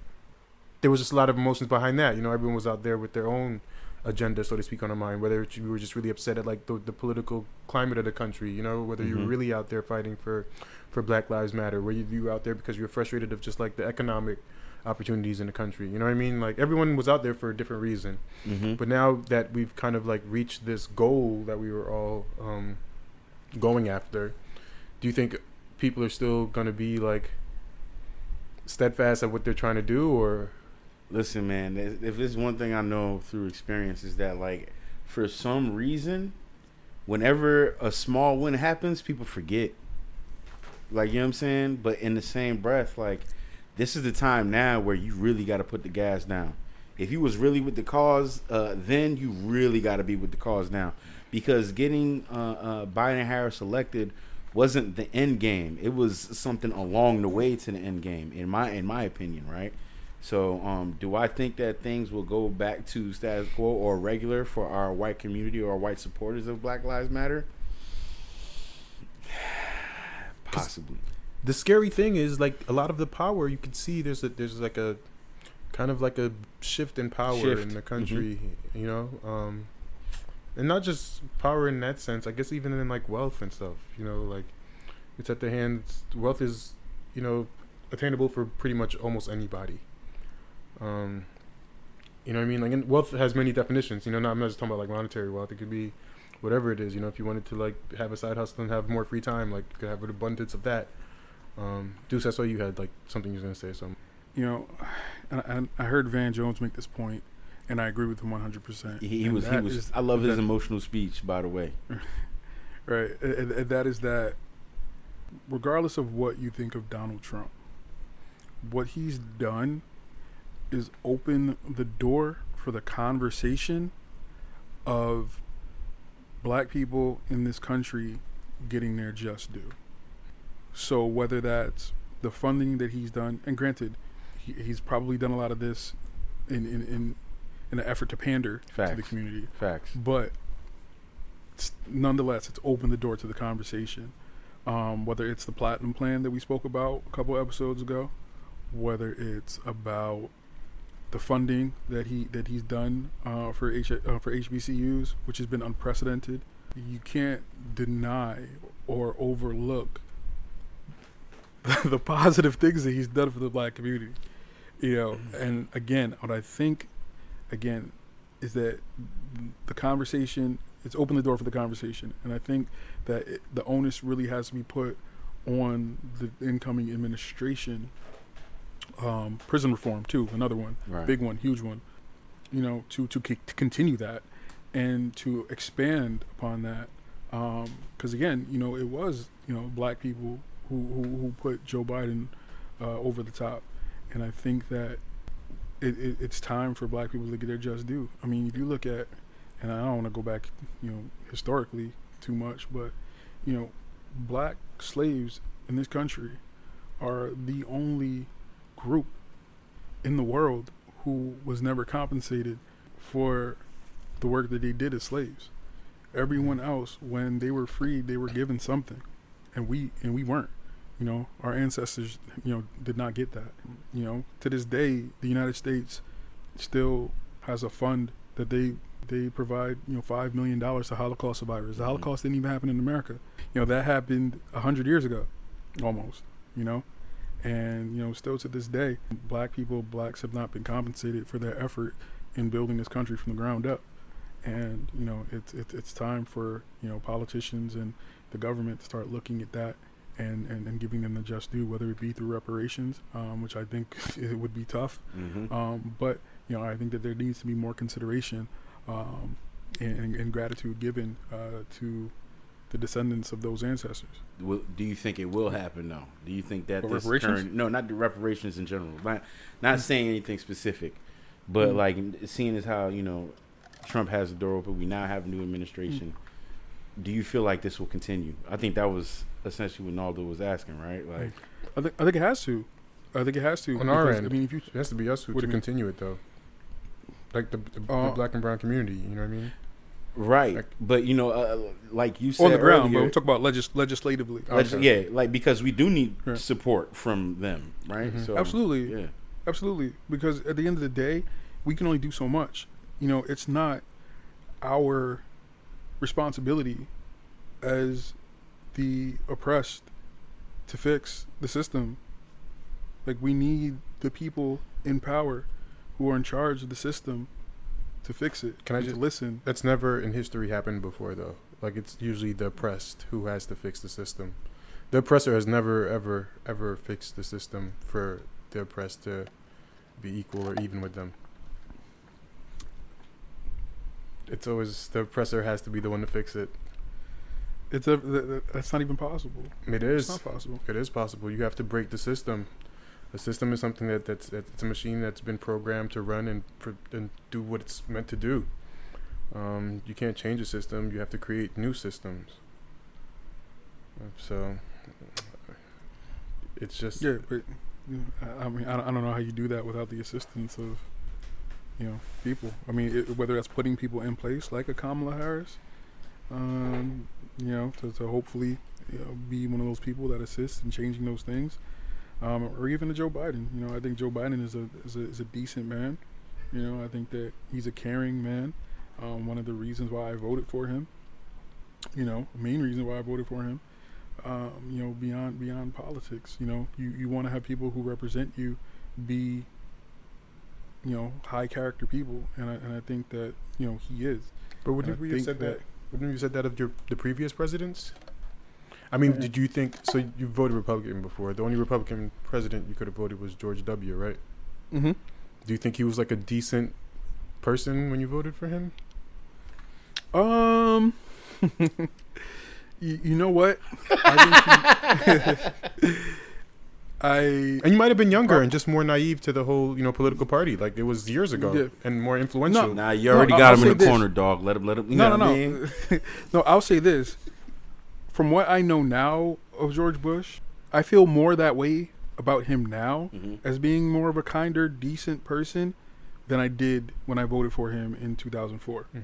there was just a lot of emotions behind that you know everyone was out there with their own agenda so to speak on their mind whether you were just really upset at like the, the political climate of the country you know whether you were Mhm. really out there fighting for for black lives matter were you, you were out there because you were frustrated of just like the economic opportunities in the country you know what i mean like everyone was out there for a different reason Mm-hmm. but now that we've kind of like reached this goal that we were all um, going after, do you think people are still going to be like steadfast at what they're trying to do, or Listen, man. If there's one thing I know through experience is that, like, for some reason, whenever a small win happens, people forget. Like, you know what I'm saying? But in the same breath, like, this is the time now where you really got to put the gas down. If you was really with the cause, uh, then you really got to be with the cause now, because getting uh, uh, Biden Harris elected wasn't the end game. It was something along the way to the end game, in my in my opinion, right? So, um, do I think that things will go back to status quo or regular for our white community or white supporters of Black Lives Matter? Possibly. the scary thing is like a lot of the power you can see there's a there's like a kind of like a shift in power Shift. in the country, you know, um, and not just power in that sense. I guess even in like wealth and stuff, you know, like it's at the hands. Wealth is, you know, attainable for pretty much almost anybody. Um, you know what I mean? Like, and wealth has many definitions. You know, not, I'm not just talking about like monetary wealth. It could be whatever it is. You know, if you wanted to like have a side hustle and have more free time, like you could have an abundance of that. Um, Deuce, I saw you had like something you was gonna say. So You know, and, and I heard Van Jones make this point, and I agree with him 100. percent He, he was. He was. I love his emotional speech. By the way, right, and, and that is that. Regardless of what you think of Donald Trump, what he's done is open the door for the conversation of black people in this country getting their just due. So whether that's the funding that he's done, and granted, he, he's probably done a lot of this in in in, in an effort to pander to the community, facts. but nonetheless, it's opened the door to the conversation. Um, whether it's the platinum plan that we spoke about a couple episodes ago, whether it's about the funding that he that he's done uh, for H, uh, for HBCUs, which has been unprecedented. You can't deny or overlook the positive things that he's done for the black community. You know, and again, what I think, again, is that the conversation it's opened the door for the conversation, and I think that it, the onus really has to be put on the incoming administration. Um, prison reform too, another one Right. big one, huge one. You know, to to, c- to continue that and to expand upon that, because again, you know, it was you know black people who who, who put Joe Biden uh, over the top, and I think that it, it, it's time for black people to get their just due. I mean, if you look at, and I don't want to go back, you know, historically too much, but you know, black slaves in this country are the only group in the world who was never compensated for the work that they did as slaves. Everyone else, when they were freed, they were given something, and we and we weren't. You know, our ancestors, you know, did not get that. You know, to this day, the United States still has a fund that they they provide. You know, five million dollars to Holocaust survivors. The Mhm. Holocaust didn't even happen in America. You know, that happened a hundred years ago, almost. You know, and you know still to this day black people blacks have not been compensated for their effort in building this country from the ground up and you know it's it's it's time for you know politicians and the government to start looking at that and and, and giving them the just due whether it be through reparations um, which I think it would be tough Mm-hmm. um, but you know I think that there needs to be more consideration um, and, and, and gratitude given uh, to the descendants of those ancestors Will, do you think it will happen though? Do you think that For this reparations? current no, not the reparations in general, not not saying anything specific, but Mm. like seeing as how you know Trump has the door open, we now have a new administration. Mm. Do you feel like this will continue? I think that was essentially what Naldo was asking, right? Like, I think I think it has to I think it has to On our end. I mean if you it has to be us who What to do mean? continue it though. Like the, the, Uh, the black and brown community, you know what I mean? Right? Like- but you know, uh, like you said on the ground, but earlier, I'm talking about legis- legislatively. legis- Okay. yeah, like because we do need Right. support from them, right? Mhm. So Absolutely, yeah, absolutely. Because at the end of the day, we can only do so much. You know, it's not our responsibility as the oppressed to fix the system. Like we need the people in power who are in charge of the system to fix it. Can I just- listen? That's never in history happened before though. Like it's usually the oppressed who has to fix the system. The oppressor has never ever ever fixed the system for the oppressed to be equal or even with them. It's always the oppressor has to be the one to fix it. It's a th- th- that's not even possible. It It's not possible. It is possible. You have to break the system. The system is something that that's that- it's a machine that's been programmed to run and and do what it's meant to do. Um, you can't change a system. You have to create new systems. So it's just Yeah, but I, mean, I don't, I don't know how you do that without the assistance of, you know, people. I mean, it, whether that's putting people in place like a Kamala Harris, um, you know, to, to hopefully you know, be one of those people that assists in changing those things, um, or even a Joe Biden. You know, I think Joe Biden is a is a, is a decent man. You know, I think that he's a caring man. Um, one of the reasons why I voted for him. You know, main reason why I voted for him um, you know, beyond beyond politics. You know, you, you want to have people who represent you be, you know, high character people, and I, and I think that you know he is. But And wouldn't I we have said that? Wouldn't you have said that of your the previous presidents? I mean, did you think so? You voted Republican before. The only Republican president you could have voted was George W. Right? Mm-hmm. Do you think he was like a decent person when you voted for him? Um, you, you know what? I, think he- I And you might have been younger and just more naive to the whole, you know, political party. Like it was years ago Yeah. and more influential. Nah, you already I- got I'll him in the this. corner, dog. Let him, let him. You no, know no, what I no, mean? no. I'll say this: from what I know now of George Bush, I feel more that way about him now Mhm. as being more of a kinder, decent person than I did when I voted for him in 2004. Mhm.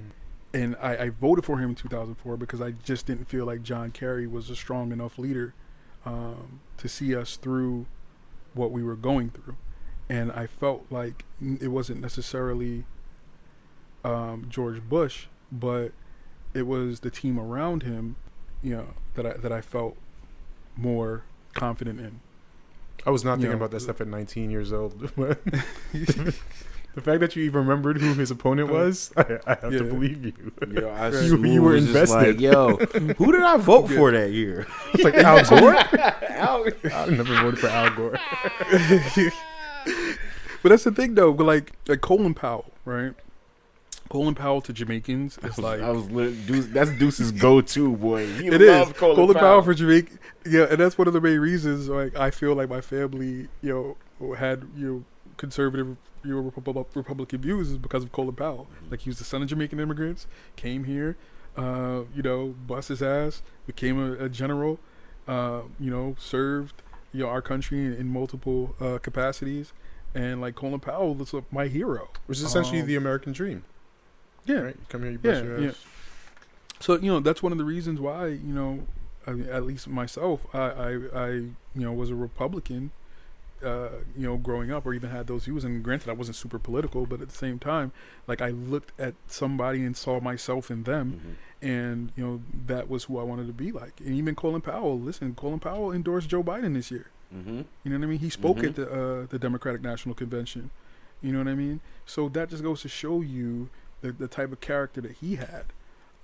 And I, I voted for him in 2004 because I just didn't feel like John Kerry was a strong enough leader um, to see us through what we were going through. And I felt like it wasn't necessarily um, George Bush, but it was the team around him, you know, that I that I felt more confident in. I was not You thinking know, about that stuff at 19 years old. the fact that you even remembered who his opponent uh, was, I, I have to believe you. Yo, I You- you were invested. Like, Yo, who did I vote for that year? It's like Al Gore. Al- I never voted for Al Gore. But that's the thing, though. But like, like Colin Powell, right? Colin Powell to Jamaicans is like I was lit, Deuce, that's Deuce's go-to boy. He it is Colin, Colin, Powell. for Jamaica. Yeah, and that's one of the main reasons. Like, I feel like my family, you know, had you know conservative, you know, Repub- Republican views is because of Colin Powell. Like, he was the son of Jamaican immigrants, came here, uh, you know, bust his ass, became a, a general, uh, you know, served you know our country in, in multiple uh, capacities, and like Colin Powell was uh, my hero. Which is essentially Um, the American dream, Yeah, right? You come here, you bust Yeah, your yeah. So you know that's one of the reasons why you know, I mean, at least myself, I, I, I you know was a Republican, uh, you know, growing up, or even had those views. And granted, I wasn't super political, but at the same time, like I looked at somebody and saw myself in them, Mhm. and you know that was who I wanted to be like. And even Colin Powell, listen, Colin Powell endorsed Joe Biden this year. Mhm. You know what I mean? He spoke Mhm. at the uh, the Democratic National Convention. You know what I mean? So that just goes to show you the, the type of character that he had,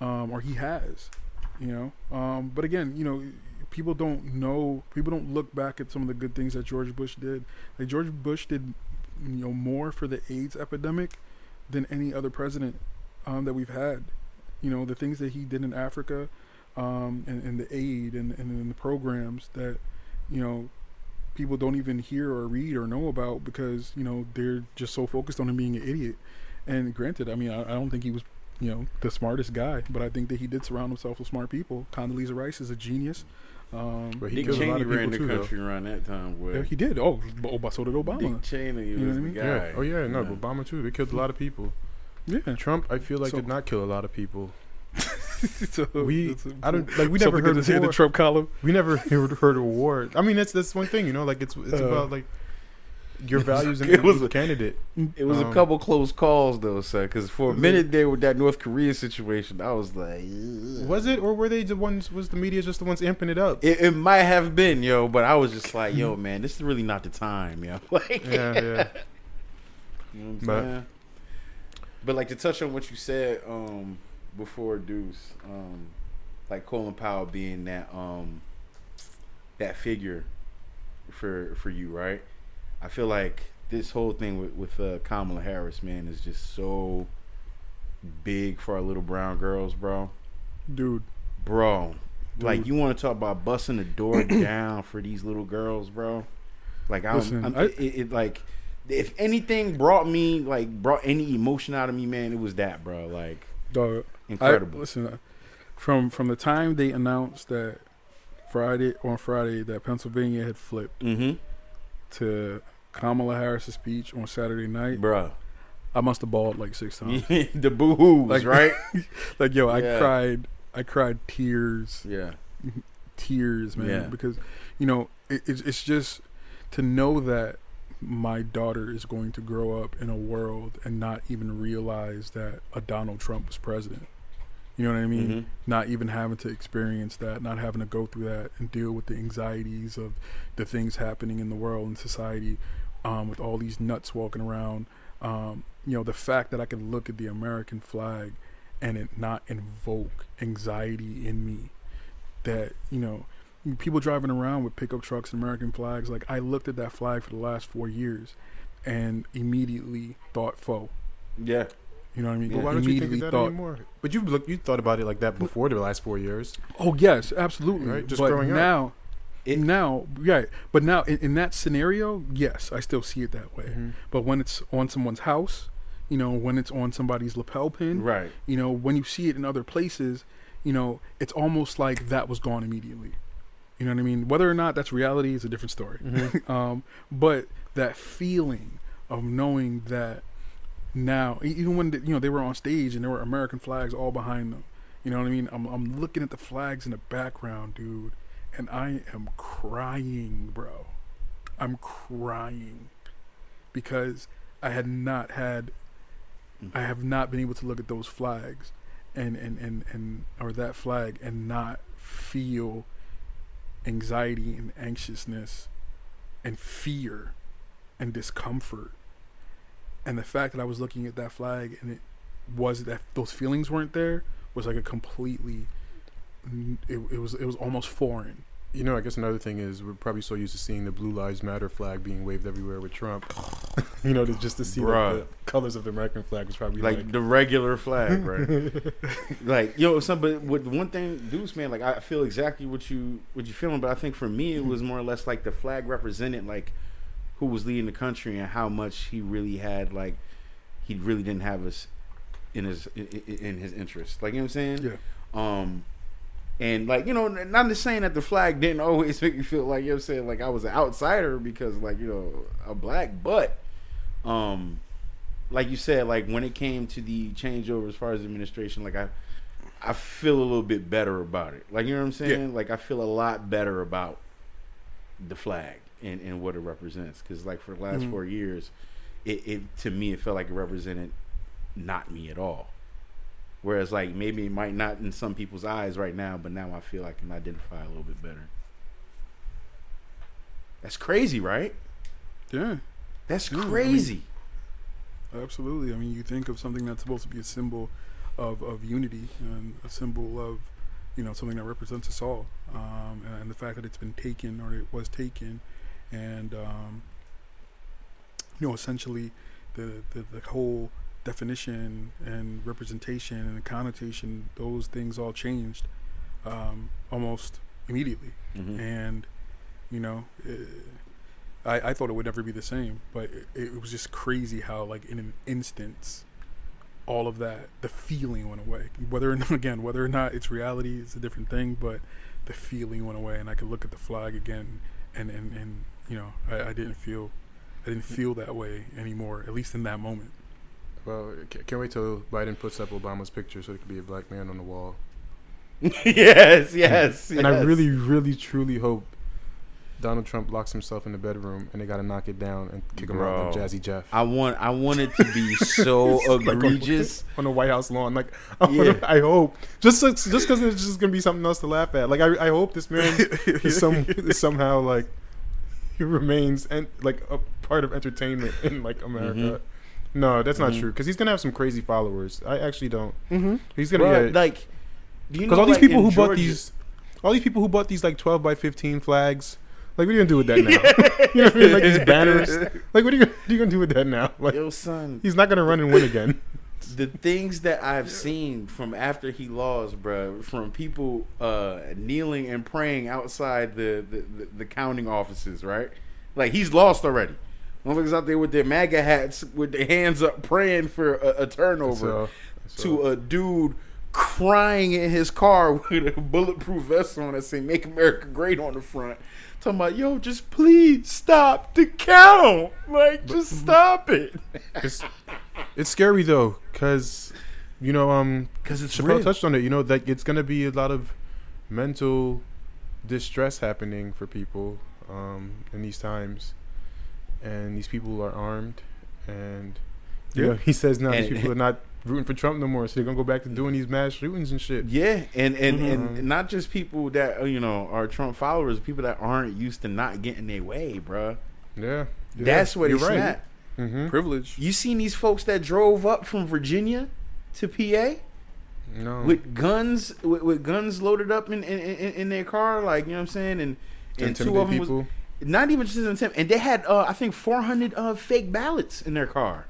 um, or he has. You know, um, but again, you know, people don't know. People don't look back at some of the good things that George Bush did. Like George Bush did, you know, more for the AIDS epidemic than any other president um, that we've had. You know, the things that he did in Africa, um, and, and the aid and, and, and the programs that, you know, people don't even hear or read or know about because you know they're just so focused on him being an idiot. And granted, I mean, I, I don't think he was, you know, the smartest guy, but I think that he did surround himself with smart people. Condoleezza Rice is a genius. Um, But he Dick killed a lot Cheney of ran people the too, though. country around that time. Boy. yeah, he did. Oh, but so did Obama. Dick Cheney You know was what I the mean? guy. Yeah. Oh yeah, no, Yeah. Obama too. They killed a lot of people. Yeah. Trump, I feel like So- did not kill a lot of people. so We, it's a- I don't like. We never heard to of say the. Trump column. We never heard, heard of war. I mean, that's that's one thing, you know. Like it's it's Uh, about like your values and it was a- candidate. It was a Um, couple close calls though, sir. Because for a minute there with that North Korea situation, I was like, "Ugh." Was it, or were they the ones? Was the media just the ones amping it up? It, it might have been, yo, but I was just like, yo, man, this is really not the time, yo. Like, yeah, yeah. You know But- saying? But like to touch on what you said um, before, Deuce, um, like Colin Powell being that um, that figure for for you, right? I feel like this whole thing with with uh, Kamala Harris, man, is just so big for our little brown girls, bro. Dude, Bro, like you want to talk about busting the door down for these little girls, bro? Like I'm, Listen, I'm I- it, it like if anything brought me like brought any emotion out of me, man, it was that, bro. Like dog, I, incredible. listen, uh, from from the time they announced that Friday on Friday that Pennsylvania had flipped mm-hmm. to Kamala Harris's speech on Saturday night, Bro, I must have bawled like six times. the boo hoos, Like- right? like yo, I Yeah. cried, I cried tears, yeah, tears, man, Yeah. because you know it, it's it's just to know that my daughter is going to grow up in a world and not even realize that a Donald Trump was president. You know what I mean? Mhm. Not even having to experience that, not having to go through that and deal with the anxieties of the things happening in the world and society, um, with all these nuts walking around. Um, you know, the fact that I can look at the American flag and it not invoke anxiety in me. That you know, people driving around with pickup trucks and American flags. Like I looked at that flag for the last four years, and immediately thought foe. Yeah. You know what I mean? But why don't you think of that thought, anymore? But you've looked, you thought about it like that before the last four years. Oh yes, absolutely. Right, just but growing up. Now, It- now, right. But now, in, in that scenario, yes, I still see it that way. Mm-hmm. But when it's on someone's house, you know, when it's on somebody's lapel pin, Right. you know, when you see it in other places, you know, it's almost like that was gone immediately. You know what I mean? Whether or not that's reality is a different story. Mm-hmm. um, but that feeling of knowing that now, even when the, you know they were on stage and there were American flags all behind them, you know what I mean? I'm I'm looking at the flags in the background, dude, and I am crying, bro. I'm crying because I had not had, I have not been able to look at those flags, and and and and or that flag and not feel anxiety and anxiousness and fear and discomfort. And the fact that I was looking at that flag and it was that those feelings weren't there was like a completely it, it was it was almost foreign. You know, I guess another thing is we're probably so used to seeing the Blue Lives Matter flag being waved everywhere with Trump. you know, to, just to see the, the colors of the American flag was probably Like, like, the regular flag, right? like yo, know, some but with one thing, Deuce man, like I feel exactly what you what you feeling, but I think for me it was more or less like the flag represented like who was leading the country and how much he really had like he really didn't have us in his in, in his interest. Like you know what I'm saying? Yeah. Um, and like you know, not just saying that the flag didn't always make me feel like you know I'm saying like I was an outsider because like you know a black, but um, like you said, like when it came to the changeover as far as administration, like I. I feel a little bit better about it. Like you know what I'm saying? Like I feel a lot better about the flag and, and what it represents. Because like for the last Mhm. four years, it, it to me it felt like it represented not me at all. Whereas like maybe it might not in some people's eyes right now, but now I feel I can identify a little bit better. That's crazy, right? Yeah, That's Yeah, I mean- crazy. absolutely. I mean, you think of something that's supposed to be a symbol of, of unity and a symbol of, you know, something that represents us all. Um, and the fact that it's been taken or it was taken and, um, you know, essentially the, the, the whole definition and representation and connotation, those things all changed um, almost immediately. Mhm. and you know uh, I, I thought it would never be the same but it, it was just crazy how like in an instance all of that the feeling went away whether or not again whether or not it's reality is a different thing but the feeling went away and i could look at the flag again and and, and you know I, I didn't feel i didn't feel that way anymore at least in that moment well, can't wait till Biden puts up Obama's picture so there could be a black man on the wall. yes, yes, And I really, really, truly hope Donald Trump locks himself in the bedroom and they got to knock it down and kick him out like Jazzy Jeff I want I want it to be so Like on- egregious. on the White House lawn. Like, I, Yeah. wanna- I hope just just because it's just gonna be something else to laugh at. Like, I, I hope this man is some is somehow like he remains and like a part of entertainment in like America. Mhm. No, that's not Mhm. true because he's gonna have some crazy followers. I actually don't. Mm-hmm. He's gonna Bruh, be like do you because know, all these people in who bought these, all these people who bought these like twelve by fifteen flags. Like, what are you gonna do with that now? you know what I mean? Like these banners. Like, what are you, what are you gonna do with that now? Like, Yo, son, he's not gonna run and win again. the things that I've seen from after he lost, bruh, from people uh, kneeling and praying outside the, the, the, the counting offices, right? Like he's lost already. Motherfuckers out there with their MAGA hats, with their hands up, praying for a, a turnover. To a dude crying in his car with a bulletproof vest on that say "Make America Great" on the front, talking about "Yo, just please stop the count, like just stop it." it's it's scary though, cause you know, um, Because it's Chappelle touched on it. You know that it's gonna be a lot of mental distress happening for people um, in these times, and these people are armed, and you Yeah. know, he says now these people are not rooting for Trump no more, so they're gonna go back to doing these mass shootings and shit. Yeah, and and, Mhm. and not just people that uh, you know are Trump followers, people that aren't used to not getting their way, bruh. Yeah, That's what you're it's right. at. Mm-hmm. privilege You seen these folks that drove up from Virginia to PA? No. with guns with, with guns loaded up in, in, in, in their car, like you know what I'm saying, and and two of them people. was not even just an attempt, and they had uh, I think 400 uh, fake ballots in their car.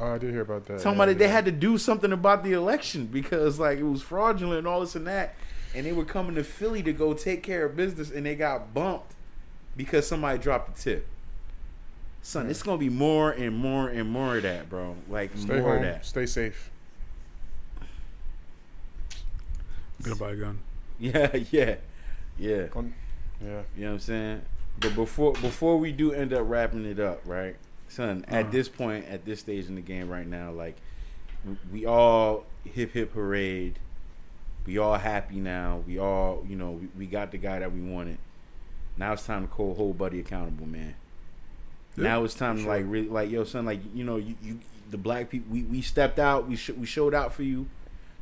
oh, I did hear about that. Somebody Yeah, they yeah. had to do something about the election because like it was fraudulent and all this and that, and they were coming to Philly to go take care of business, and they got bumped because somebody dropped a tip. Son, Yeah. it's gonna be more and more and more of that, bro. Like Stay more home. of that. Stay safe. I'm gonna buy a gun. Yeah, yeah, yeah. On- yeah. You know what I'm saying? But before before we do end up wrapping it up, right, son? At Uh-huh. this point, at this stage in the game right now, like we all hip hip parade. We all happy now. We all, you know, we, we got the guy that we wanted. Now it's time to hold, whole Buddy accountable, man. Yeah, now it's time to like really like yo son like you know you, you the black people we, we stepped out we sh- we showed out for you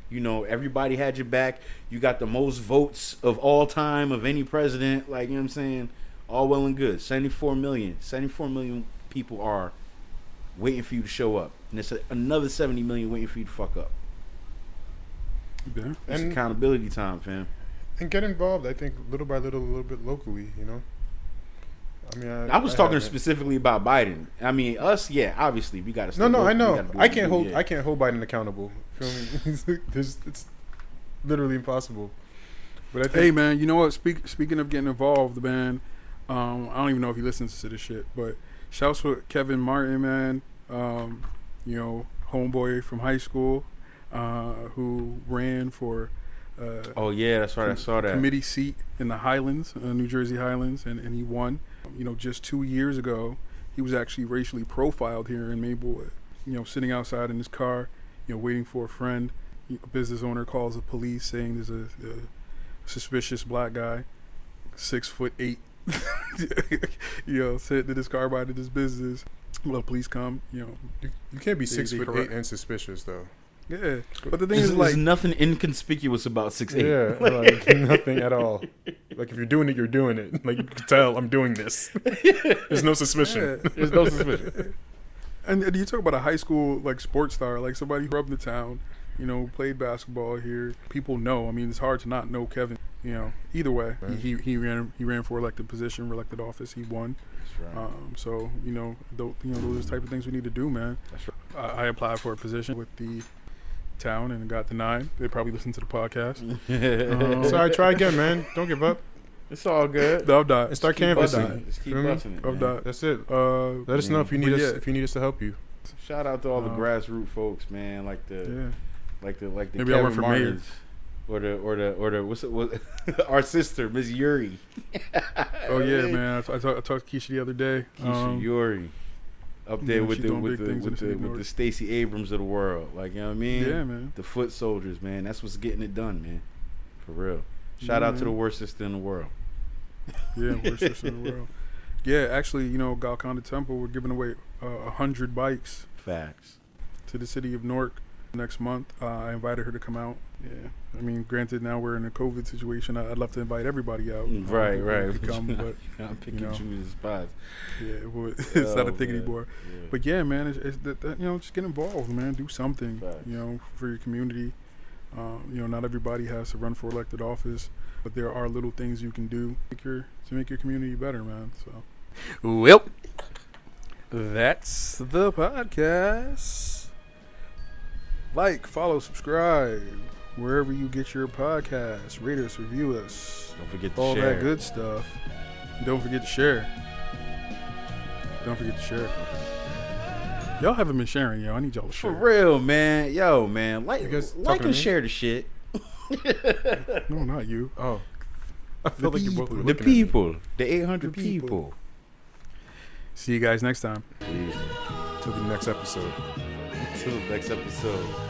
you know everybody had your back you got the most votes of all time of any president like you know what I'm saying all well and good 74 million 74 million people are waiting for you to show up and it's a, another 70 million waiting for you to fuck up Yeah. it's And- accountability time fam And get involved. I think little by little, a little bit locally. You know. I mean, I, I was talking haven't- specifically about Biden. I mean, us, yeah, obviously we got to. No, no, I know. I can't hold. I can't hold Biden accountable. Feel me? There's, it's literally impossible. But I think Hey man, you know what? Speak, speaking of getting involved, man. Um, I don't even know if he listens to this shit, but shouts for Kevin Martin, man. Um, you know, homeboy from high school, uh, who ran for uh, Oh yeah, that's right. I saw that. committee seat in the Highlands, uh, New Jersey Highlands, and, and he won. You know, just two years ago, he was actually racially profiled here in Maywood. You know, sitting outside in his car, you know, waiting for a friend. A business owner calls the police saying there's a, a suspicious black guy, six foot eight, you know, sitting in his car by this business. Well, please come, you know, you, you can't be They- six they foot correct- eight and suspicious though. yeah. But the thing There's, is, like, there's nothing inconspicuous about six eight. Yeah, like nothing at all. Like if you're doing it, you're doing it. Like you can tell I'm doing this. There's no suspicion. Yeah. There's no suspicion. And, and you talk about a high school like sports star, like somebody who grew up in the town, you know, played basketball here. People know. I mean, it's hard to not know Kevin. You know, either way, Right. he, he he ran he ran for elected position, elected office. He won. That's right. Um, so you know, tho- you know, those are the type of things we need to do, man. That's I, I applied for a position with the town and got denied. They probably listened to the podcast. right. Um, Sorry, try again, man. Don't give up. it's all good. No, I'm not. And start Keep canvassing. Just keep Feel me? busting it. I'm not. That's it. Uh, Let us know if you need us. yeah. If you need us to help you. Shout out to all the Um, grassroots folks, man. Like the yeah. Like the like the Maybe Kevin run for mayor. Martins. Or the or the or the what's it what our sister Miss Yuri. Oh yeah, man. I, t- I, I talked to Keisha the other day. Keisha Um, Yuri. Up there with the with the with the the city of with the Stacey Abrams of the world. Like you know what I mean? yeah, man. The foot soldiers, man. That's what's getting it done, man. For real. Shout Yeah, out to the worst sister in the world. Yeah, worst sister in the world. Yeah, actually, you know, Galconda Temple, we're giving away uh, a hundred bikes Facts. to the city of Newark next month. Uh, I invited her to come out. Yeah, I mean, granted, now we're in a COVID situation. I- I'd love to invite everybody out. uh, Right, who- who right. could Come, but I'm picking know. choosing spots. yeah, it would- it's not a Oh, thing man. anymore. Yeah. But yeah, man, it's, it's that, that, you know, just get involved, man. Do something, Facts. you know, for your community. Um, you know, not everybody has to run for elected office, but there are little things you can do to make your, to make your community better, man. So, well, that's the podcast. Like, follow, subscribe wherever you get your podcasts. Rate us, review us, Don't forget to all share. that good stuff. And don't forget to share. Don't forget to share. Y'all haven't been sharing, yo. I need y'all to share. For real, man. Yo, man. Like, You like talking and me? share the shit. No, not you. Oh, I feel like you both The looking at me. people. The 800 The people. people. See you guys next time. Peace. Till the next episode. The next episode.